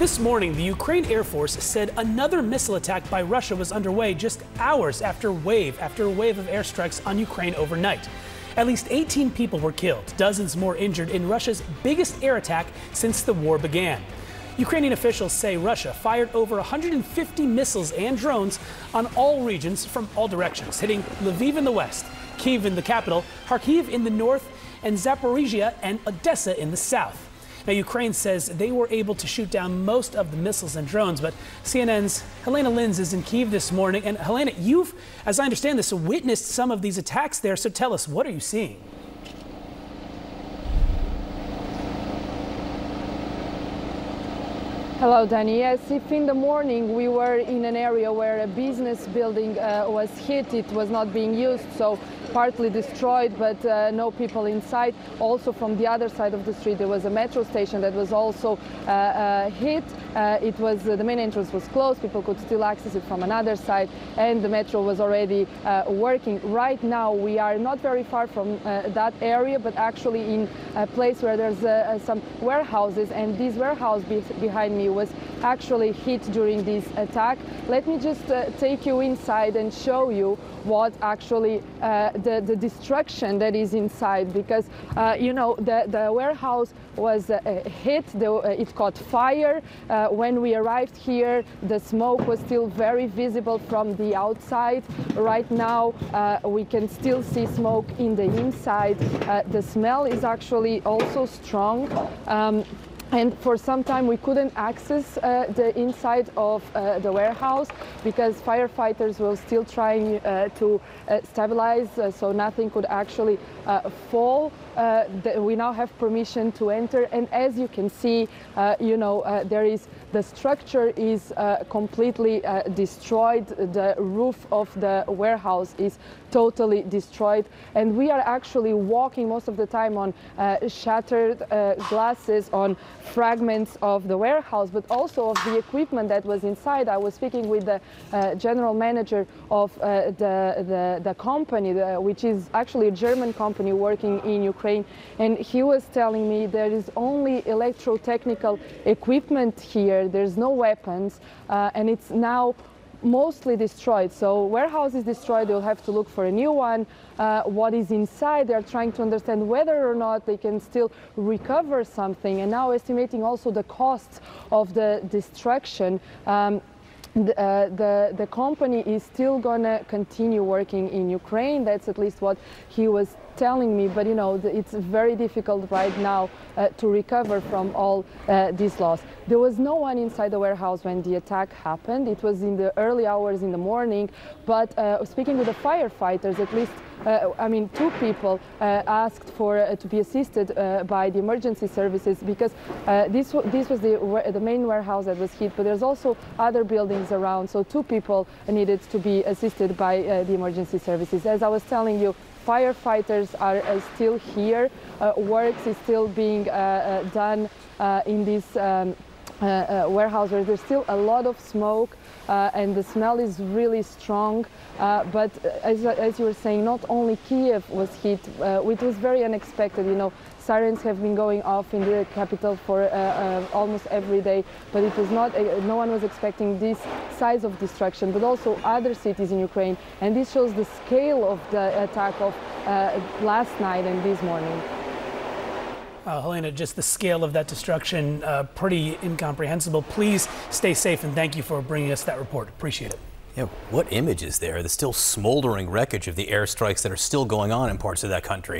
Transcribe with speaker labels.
Speaker 1: This morning, the Ukraine Air Force said another missile attack by Russia was underway just hours after wave after wave of airstrikes on Ukraine overnight. At least 18 people were killed, dozens more injured in Russia's biggest air attack since the war began. Ukrainian officials say Russia fired over 150 missiles and drones on all regions from all directions, hitting Lviv in the west, Kiev in the capital, Kharkiv in the north, and Zaporizhia and Odessa in the south. Now, Ukraine says they were able to shoot down most of the missiles and drones, but CNN's Helena Lins is in Kiev this morning. And Helena, you've, as I understand this, witnessed some of these attacks there. So tell us, what are you seeing?
Speaker 2: Hello, Danny. Yes, if in the morning we were in an area where a business building uh, was hit, it was not being used, so partly destroyed, but uh, no people inside. Also, from the other side of the street, there was a metro station that was also uh, uh hit. Uh, it was uh, the main entrance was closed. People could still access it from another side, and the metro was already working. Right now, we are not very far from that area, but actually in a place where there's some warehouses, and this warehouse be behind me was actually hit during this attack. Let me just take you inside and show you what actually uh, the, the destruction that is inside because uh, you know the, the warehouse was uh, hit, the, uh, it caught fire. Uh, when we arrived here the smoke was still very visible from the outside. Right now we can still see smoke in the inside. the smell is actually also strong. Um, and for some time we couldn't access uh, the inside of uh, the warehouse because firefighters were still trying uh, to uh, stabilize uh, so nothing could actually uh, fall. we now have permission to enter. And as you can see you know there is the structure is completely destroyed. The roof of the warehouse is totally destroyed. And we are actually walking most of the time on shattered glasses on fragments of the warehouse, but also of the equipment that was inside. I was speaking with the uh, general manager of uh, the, the, the, company, the, which is actually a German company working in Ukraine, and he was telling me there is only electrotechnical equipment here, there's no weapons, uh, and it's now mostly destroyed. So warehouse is destroyed, they'll have to look for a new one. Uh, what is inside, they're trying to understand whether or not they can still recover something and now estimating also the costs of the destruction. Um, the, uh, the, the company is still going to continue working in Ukraine. That's at least what he was telling me. But you know, the, it's very difficult right now uh, to recover from all uh, this loss. There was no one inside the warehouse when the attack happened. It was in the early hours in the morning. But uh, speaking with the firefighters, at least uh, I mean, two people uh, asked for uh, to be assisted uh, by the emergency services because uh, this this was the the main warehouse that was hit, but there's also other buildings around. So two people needed to be assisted by uh, the emergency services. As I was telling you, firefighters are uh, still here. Uh, works is still being uh, done in this. Um, uh, uh, warehouse where there's still a lot of smoke uh, and the smell is really strong. Uh, but as, as you were saying, not only Kiev was hit, uh, it was very unexpected. You know, sirens have been going off in the capital for uh, almost every day, but it was not. no one was expecting this size of destruction, but also other cities in Ukraine, and this shows the scale of the attack of last night and this morning.
Speaker 1: Uh, Helena, just the scale of that destruction, uh, pretty incomprehensible. Please stay safe and thank you for bringing us that report. Appreciate it.
Speaker 3: Yeah, what image is there? The still smoldering wreckage of the airstrikes that are still going on in parts of that country.